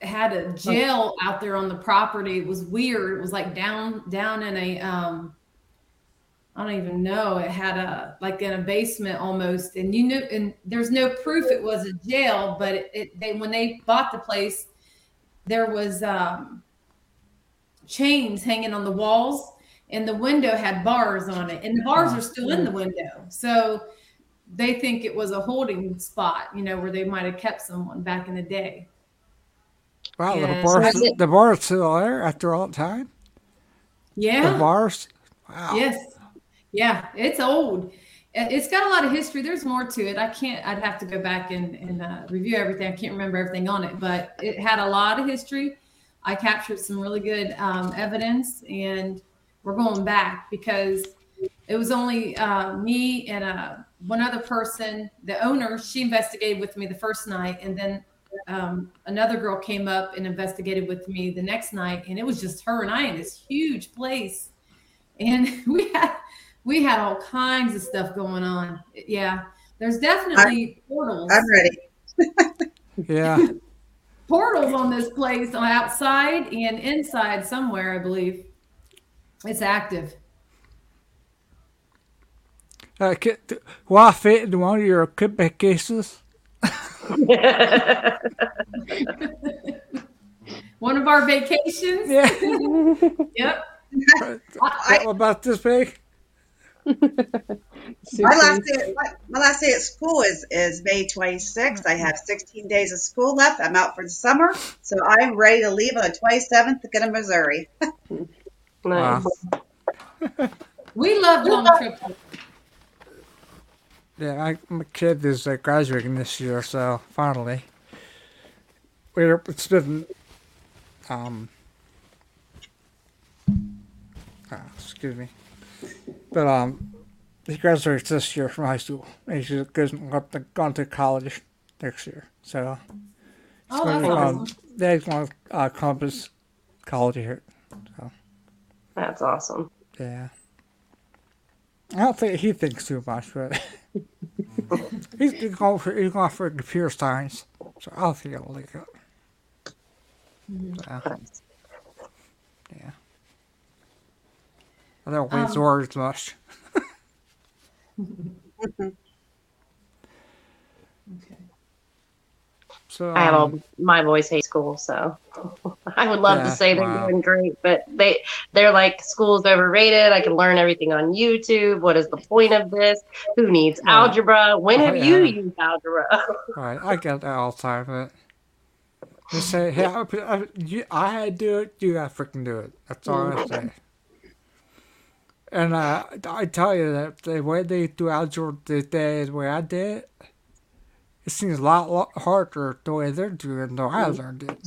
had a jail out there on the property. It was weird. It was like down down in a um I don't even know. It had a like in a basement almost, and you knew, and there's no proof it was a jail. But it, it they when they bought the place, there was um, chains hanging on the walls, and the window had bars on it, and the bars are still in the window. So they think it was a holding spot, you know, where they might have kept someone back in the day. wow, yeah, the so bars, that's it. the bars still there after all that time. Yeah, the bars. Wow. Yes. Yeah, it's old. It- It's got a lot of history. There's more to it. I can't, I'd have to go back and, and uh, review everything. I can't remember everything on it, but it had a lot of history. I captured some really good um, evidence, and we're going back because it was only uh, me and uh, one other person. The owner, she investigated with me the first night, and then um, another girl came up and investigated with me the next night, and it was just her and I in this huge place and we had we had all kinds of stuff going on. Yeah, there's definitely portals I'm ready. Yeah. portals on this place on outside and inside somewhere. I believe it's active. Uh, ca- th- will I fit in one of your Quebec cases? One of our vacations. Yeah. Yep. What about this big? My last day, my, my last day at school is is May 26th. I have 16 days of school left. I'm out for the summer, so I'm ready to leave on the 27th to get to Missouri. Nice. We love long trips. Yeah, I, my kid is uh, graduating this year, so finally. We're, it's been, um, ah, excuse me. But, um, he graduates this year from high school. and He's going to going to college next year. So, he's Oh, going that's to, awesome. um, yeah, he's going to uh, Columbus College here. That's awesome. Yeah. I don't think he thinks too much, but he's, he's going for he's going for computer science, so I don't think he'll like it. So, yeah. I don't Um, use words much. So I have all my boys hate school, so I would love Yeah, to say they're wow. doing great, but they they're like school's overrated. I can learn everything on YouTube. What is the point of this? Who needs Yeah. algebra? When Oh, have you yeah. used algebra? Right, I get that all the time. But you say, hey, I, I, you, I had to do it. You gotta freaking do it. That's all I say. And uh, I tell you that the way they do algebra today, the way I did it, it seems a lot, lot harder the way they're doing it than I learned it.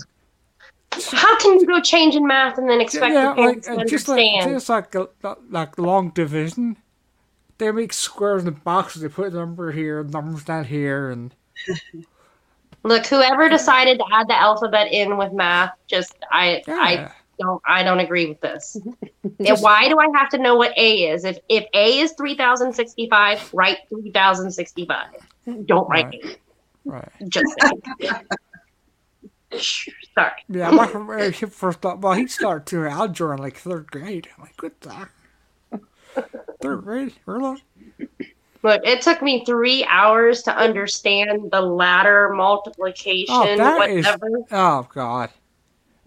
How can you go change in math and then expect yeah, the like to uh, just like understand? just like a, like long division. They make squares and boxes. They put a number here, numbers down here, and Look, whoever decided to add the alphabet in with math, just I I don't I don't agree with this. And why do I have to know what A is? If if A is three thousand sixty five, write three thousand sixty five. Don't write Right. Right. Just saying. Sorry. Yeah, my first thought, well, he started doing algebra in like third grade. I'm like, what the? Third grade? Really? Look, it took me three hours to understand the ladder oh, multiplication, Oh, that is- whatever. Oh, God.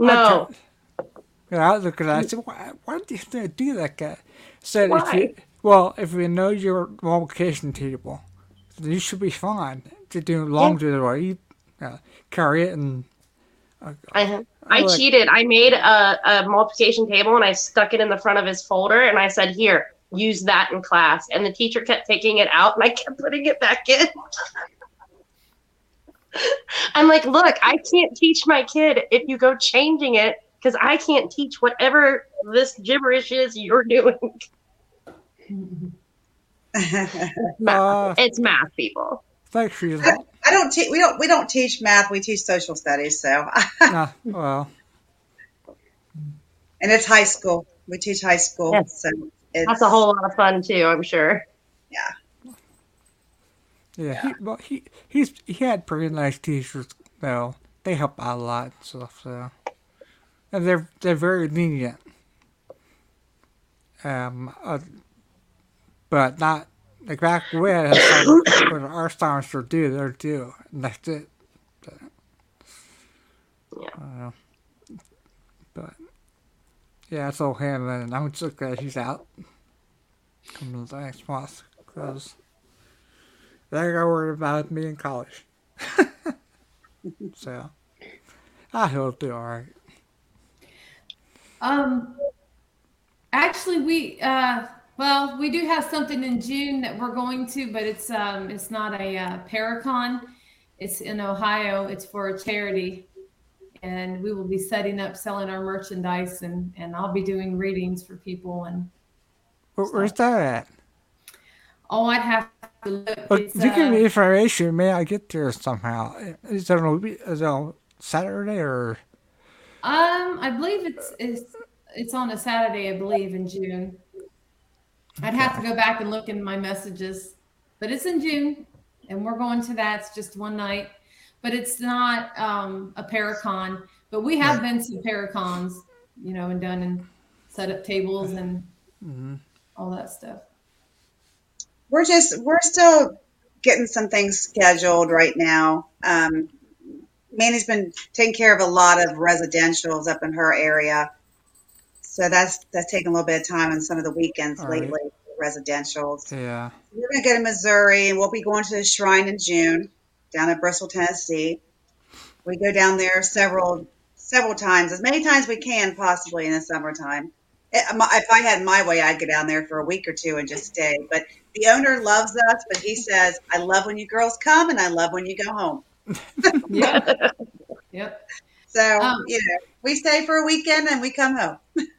I No. took- Yeah, I looked at that. I said, why, why did you do that, guy? Said, if you, Why? well, if you know your multiplication table, then you should be fine to do long Yeah. to the you uh, carry it and. Uh, I, I like- cheated. I made a, a multiplication table and I stuck it in the front of his folder and I said, Here, use that in class. And the teacher kept taking it out and I kept putting it back in. I'm like, Look, I can't teach my kid if you go changing it because I can't teach whatever this gibberish is you're doing. Math. uh, it's math, people. Thanks for your. I don't teach. we don't we don't teach math. We teach social studies. So, nah, well, and it's high school. We teach high school. Yes. So it's, That's a whole lot of fun, too, I'm sure. yeah, He, well, he he's he had pretty nice teachers though. They help out a lot and stuff. So, and they're they're very lenient. Um, uh, but not like back when when our science would due, they're due, and that's it. But, Yeah. Uh, but yeah, it's all him, and I'm just glad he's out. Coming to the next month, because they got worried about me in college. so I hope they're all right. Um, actually, we uh, well, we do have something in June that we're going to, but it's um, it's not a uh, Paracon. It's in Ohio. It's for a charity, and we will be setting up selling our merchandise, and and I'll be doing readings for people. And Where, where's that at? oh, I'd have to look. Well, you give uh, me information. May I get there somehow? Is it on, is it on Saturday or? Um, I believe it's it's it's on a Saturday, I believe, in June. I'd have to go back and look in my messages, but it's in June, and we're going to that. It's just one night, but it's not um, a Paracon. But we have been to Paracons, you know, and done and set up tables and hmm all that stuff. we're just we're still getting some things scheduled right now. Um, Manny's been taking care of a lot of residentials up in her area, so that's that's taking a little bit of time on some of the weekends All right. lately. Residentials. Yeah. We're gonna go to Missouri, and we'll be going to the shrine in June down at Bristol, Tennessee. We go down there several several times, as many times we can possibly in the summertime. Eh, If I had my way, I'd go down there for a week or two and just stay. But the owner loves us, but he says, "I love when you girls come, and I love when you go home." Yep. yep. So Um, you know, we stay for a weekend and we come home.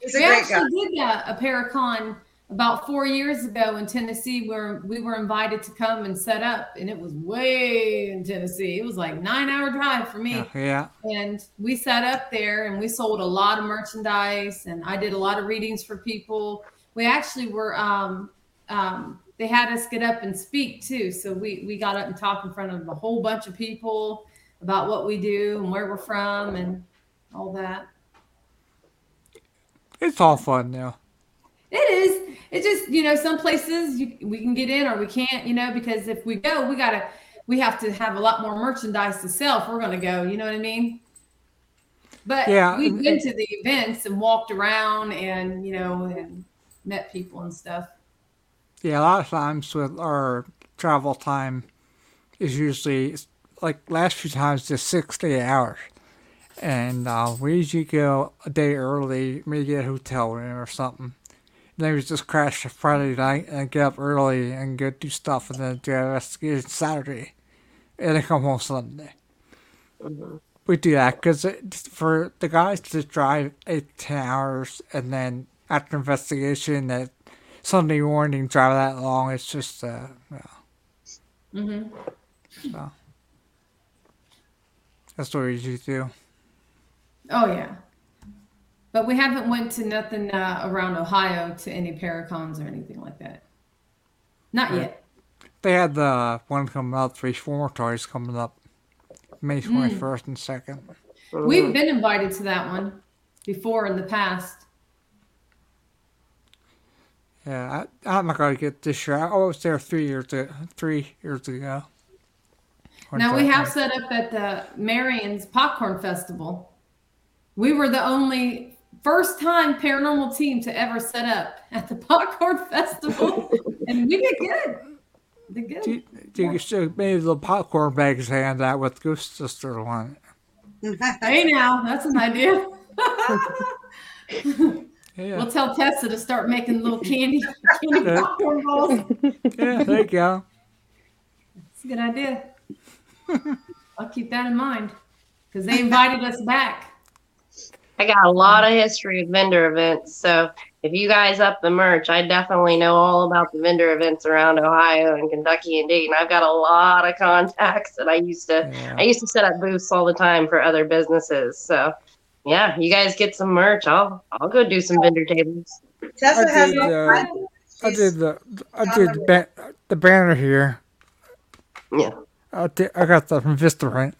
He's a we great guy. actually did a, a Paracon about four years ago in Tennessee, where we were invited to come and set up, and it was way in Tennessee. It was like nine hour drive for me. Yeah. Yeah. And we sat up there and we sold a lot of merchandise, and I did a lot of readings for people. We actually were, um, um, they had us get up and speak too. So we, we got up and talked in front of a whole bunch of people. about what we do and where we're from and all that. It's all fun now. It is. It's just you know some places you, we can get in or we can't. You know because if we go, we gotta we have to have a lot more merchandise to sell if we're gonna go. You know what I mean? But Yeah, we've been to the events and walked around and you know and met people and stuff. Yeah, a lot of times with our travel time is usually like last few times just six to eight hours. And uh, we usually go a day early, maybe get a hotel room or something. then we just crash Friday night and get up early and go do stuff and then do the rest Saturday. And then come home Sunday. We do that because for the guys to drive eight, ten hours and then after investigation that Sunday morning drive that long, it's just, uh, yeah, hmm so. That's what we usually do. Oh yeah. But we haven't went to nothing uh, around Ohio to any Paracons or anything like that. Not yet. They had the one coming up, three toys coming up May 21st and 2nd. We've been invited to that one before in the past. Yeah, I, I'm not to get this year. I was there three years ago. Three years ago. Now we have set up at the Marion's Popcorn Festival. We were the only first time paranormal team to ever set up at the Popcorn Festival, and we did good. Did good. You, you should maybe the popcorn bags hand out with Ghost Sister on Hey now, that's an idea. Yeah, We'll tell Tessa to start making little candy candy Okay. popcorn balls. yeah, there you go. It's a good idea. I'll keep that in mind because they invited us back. I got a lot of history of vendor events. So if you guys up the merch, I definitely know all about the vendor events around Ohio and Kentucky and Dayton. I've got a lot of contacts that I used to Yeah. I used to set up booths all the time for other businesses. So yeah, you guys get some merch. I'll I'll go do some vendor tables. Tessa I has did, no uh. I did the I did the, ba- the banner here. Yeah. I did, I got that from Vistaprint.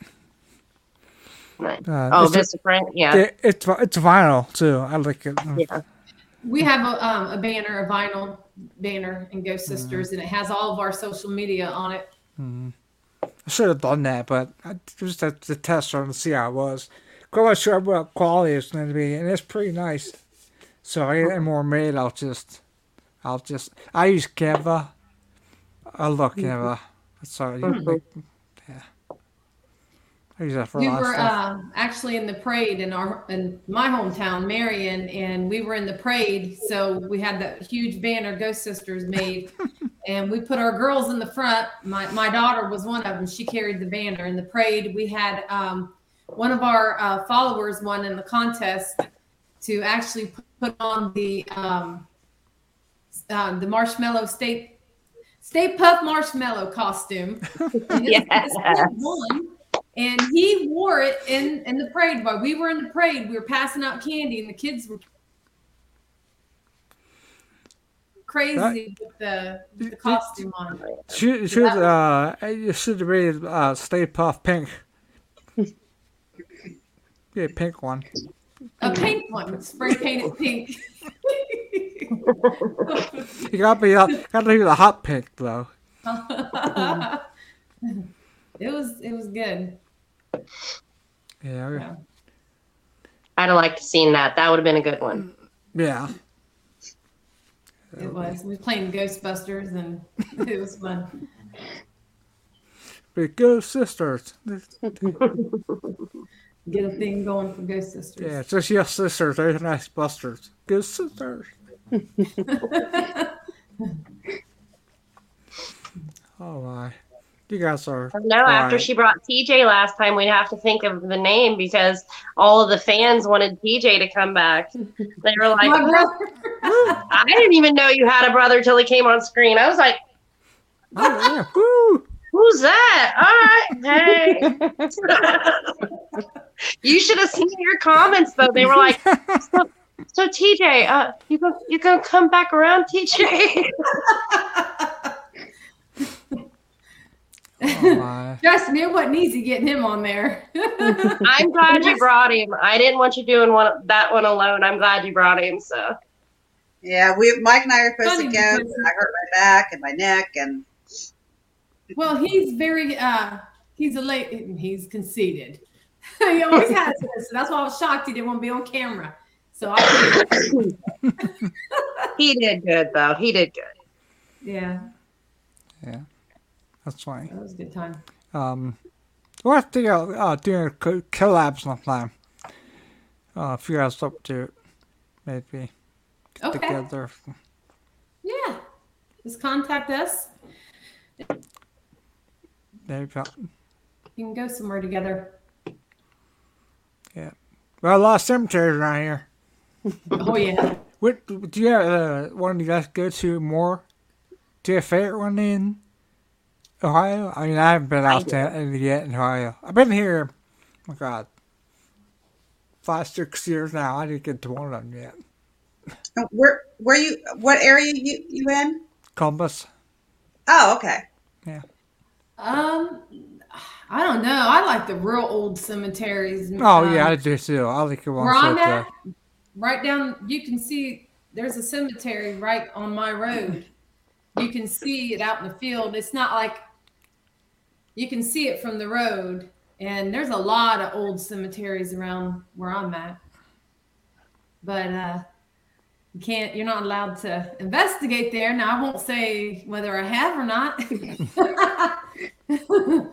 Nice. Uh, Oh, it's, Vistaprint, yeah. it, it's it's vinyl too. I like it. Yeah. We have a, um, a banner, a vinyl banner in Ghost Sisters, and it has all of our social media on it. I should have done that, but I just had to test on to see how it was. I'm not sure what quality it's going to be, and it's pretty nice. So I get more made. I'll just, I'll just. I use Canva. I love Canva. That's all. You. I use that for we were uh, actually in the parade in our in my hometown, Marion, and we were in the parade. So we had that huge banner Ghost Sisters made, and we put our girls in the front. My my daughter was one of them. She carried the banner in the parade. We had um, one of our uh, followers won in the contest to actually put on the um, uh, the marshmallow state Stay Puft Marshmallow costume. And this- this kid won, and he wore it in in the parade. While we were in the parade, we were passing out candy, and the kids were crazy with the, with the costume on. Should should uh you should have made uh Stay Puft pink. Yeah, pink one. A pink one, spray painted pink. You gotta be uh, gotta be the hot pink though. it was it was good. Yeah, Yeah. I'd have liked to seen that. That would have been a good one. yeah. It was. We playing Ghostbusters, and it was fun. We go sisters. Get a thing going for Ghost Sisters. Yeah, just your sisters. They're nice busters. Good sisters. oh my, you guys are. No, after right. she brought TJ last time, we'd have to think of the name because all of the fans wanted TJ to come back. They were like, My brother. I didn't even know you had a brother till he came on screen. I was like, Oh, yeah. Who's that? All right, hey. you should have seen your comments though. They were like, so, so TJ, uh, you go, you gonna come back around, TJ? Oh my. Trust me, it wasn't easy getting him on there. I'm glad you brought him. I didn't want you doing one that one alone. I'm glad you brought him. So Yeah, we Mike and I are supposed Funny to go. because- I hurt my back and my neck, and well, he's very uh he's a late he's conceited. he always has been, so that's why I was shocked he didn't want to be on camera. So I he did good though. He did good. Yeah. Yeah, that's funny. that was a good time. Um, we'll have to go uh, doing a co- collab sometime. Uh, if you guys up to it, maybe get Okay. together. Yeah. Just contact us. Maybe. You can go somewhere together. Yeah. Well, a lot of cemeteries around here. Oh yeah. What do you have? Uh, one you guys go to more? Do you have a favorite one in Ohio? I mean, I haven't been out there yet in Ohio. I've been here. Oh my God, five six years now. I didn't get to one of them yet. where where you what area you you in? Columbus. Oh, okay. Yeah. Um I don't know. I like the real old cemeteries. Oh Um, yeah, I do too. I like the ones Where I'm with at, the. right down you can see there's a cemetery right on my road. You can see it out in the field. It's not like you can see it from the road. And there's a lot of old cemeteries around where I'm at. But uh you can't you're not allowed to investigate there. Now I won't say whether I have or not.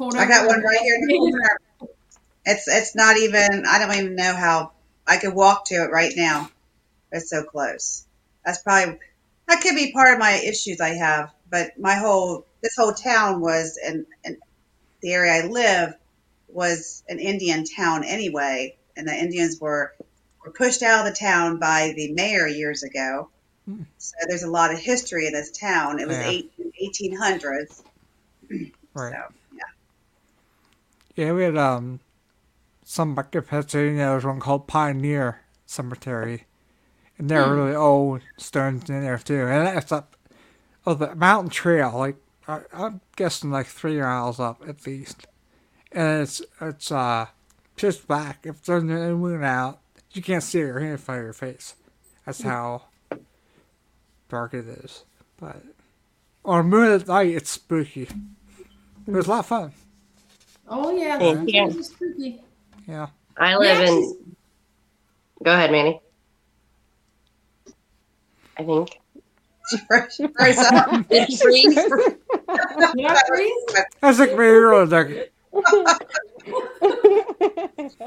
I got one right here in the corner. It's it's not even. I don't even know how I could walk to it right now. It's so close. That's probably that could be part of my issues I have. But my whole this whole town was and and the area I live was an Indian town anyway, and the Indians were were pushed out of the town by the mayor years ago. Hmm. So there's a lot of history in this town. It was Yeah. eight, 1800s. Right. So yeah. Yeah, we had um some back in Pennsylvania. There was one called Pioneer Cemetery, and they're Hmm. really old stones in there too. And that's up oh the mountain trail, like I, I'm guessing like three miles up at least. And it's it's uh just back. If there's no moon out, you can't see your hand in front of your face. That's how dark it is. But on a moon at night, it's spooky. It was a lot of fun. Oh yeah, Thank you. cemeteries are spooky. Yeah. I live actually- in. Go ahead, Manny. I think. Fresh, fresh up. Did he freeze? Yeah, freeze. That's like me earlier.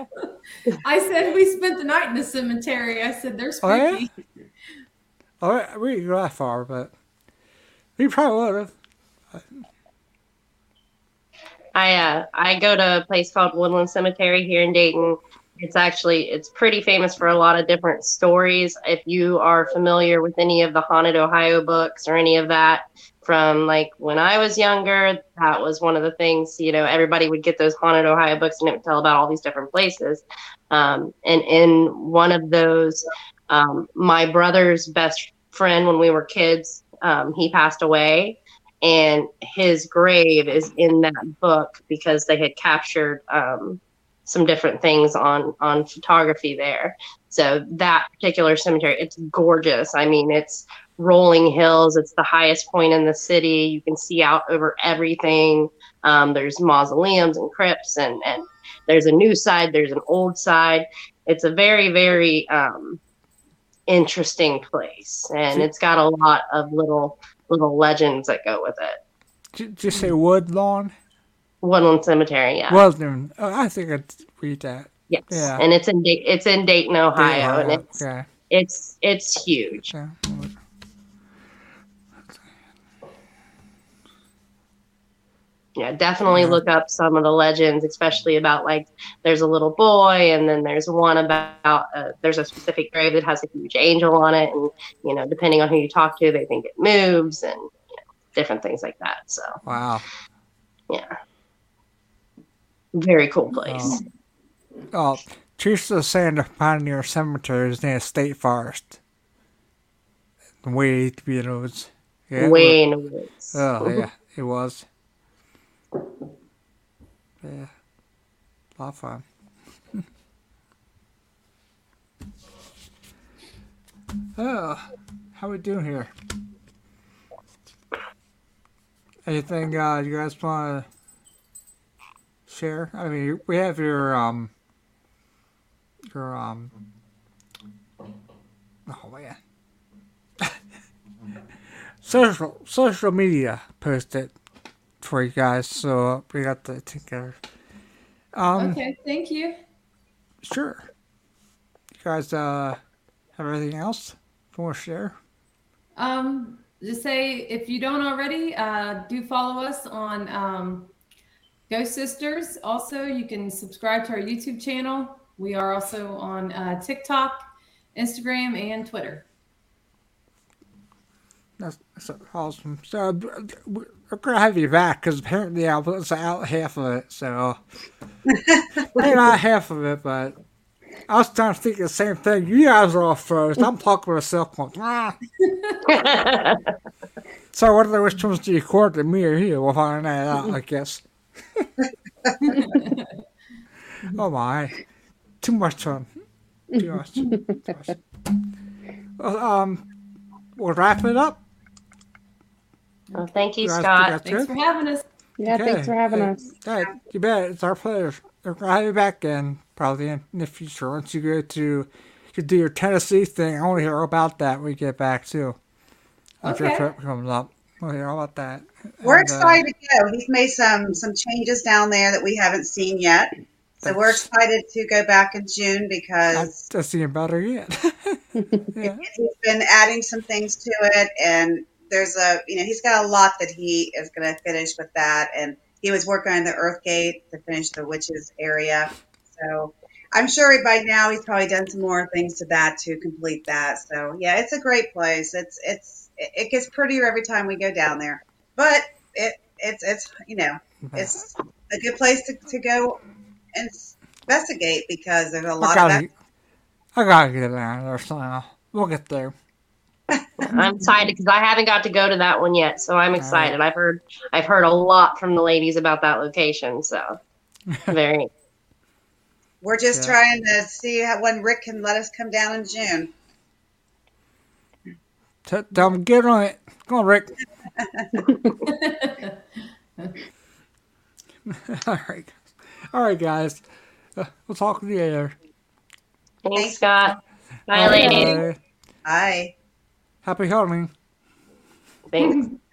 I said we spent the night in the cemetery. I said they're Oh, yeah? spooky. Oh, we didn't go that far, but we probably would have. I uh, I go to a place called Woodland Cemetery here in Dayton. It's actually it's pretty famous for a lot of different stories. If you are familiar with any of the Haunted Ohio books or any of that from like when I was younger, that was one of the things. You know, everybody would get those Haunted Ohio books and it would tell about all these different places. Um, and in one of those, um, my brother's best friend when we were kids, um, he passed away and his grave is in that book because they had captured um, some different things on on photography there. So that particular cemetery, it's gorgeous. I mean, it's rolling hills. It's the highest point in the city. You can see out over everything. Um, there's mausoleums and crypts, and and there's a new side. There's an old side. It's a very very um, interesting place, and it's got a lot of little little legends that go with it. Did you say Woodlawn? Woodland Cemetery, yeah, Woodlawn. Oh, I think I'd read that. yes, yeah. and it's in Da- it's in Dayton, Ohio, and it's okay. it's it's huge. Yeah. Yeah, definitely look up some of the legends, especially about like there's a little boy, and then there's one about uh, there's a specific grave that has a huge angel on it, and you know, depending on who you talk to, they think it moves, and you know, different things like that. So Wow. yeah, very cool place. Oh, Teresa was saying Pioneer Cemetery is near state forest. Way to be in the woods. Yeah, Way in the woods. Oh, yeah, it was. Yeah, of fun. oh, how we doing here? Anything uh, you guys want to share? I mean, we have your um, your um. Oh man. social social media posted for you guys, so we got the together. Um, okay, thank you. Sure. You guys uh have anything else you want to share? Um, just say if you don't already, uh, do follow us on um, Ghost Sisters. Also, you can subscribe to our YouTube channel. We are also on uh, TikTok, Instagram, and Twitter. That's, that's awesome. So uh, we're gonna have you back because apparently I was out half of it. So maybe not half of it, but I was trying to think the same thing. You guys are all froze. I'm talking a cell phone. Ah. So whether which one's the record, me or you, we'll find that out. I guess. oh my, too much fun. Too much. Too much. Well, um, we'll wrap it up. Well, thank you, You guys Scott. Thanks that's for having us. Yeah, Okay. thanks for having Hey, us. Hey, you bet. It's our pleasure. We're gonna have you back again, probably in the future. Once you go to, you do your Tennessee thing. I want to hear about that when you get back too. Once your Okay. trip comes up, I want to hear about that. We're And, uh, excited to go. He's made some some changes down there that we haven't seen yet. So we're excited to go back in June That's, because that's even better yet. yeah. he's been adding some things to it and there's a you know he's got a lot that he is going to finish with that. And he was working on the earth gate to finish the witches area. So i'm sure by now he's probably done some more things to that to complete that. So yeah it's a great place. It's it's it gets prettier every time we go down there. But it it's it's you know mm-hmm. it's a good place to, to go and investigate because there's a lot of gotta, that I gotta get there. Somehow. We'll get there. I'm excited because I haven't got to go to that one yet, so I'm excited. I've heard I've heard a lot from the ladies about that location, so very. We're just Yeah. trying to see how, when Rick can let us come down in June. T- tell them get on it. Come on, Rick. all right, all right, guys. Uh, we'll talk to you later. Thanks, Scott. Bye, All ladies. right. Bye. Happy hunting. Thanks.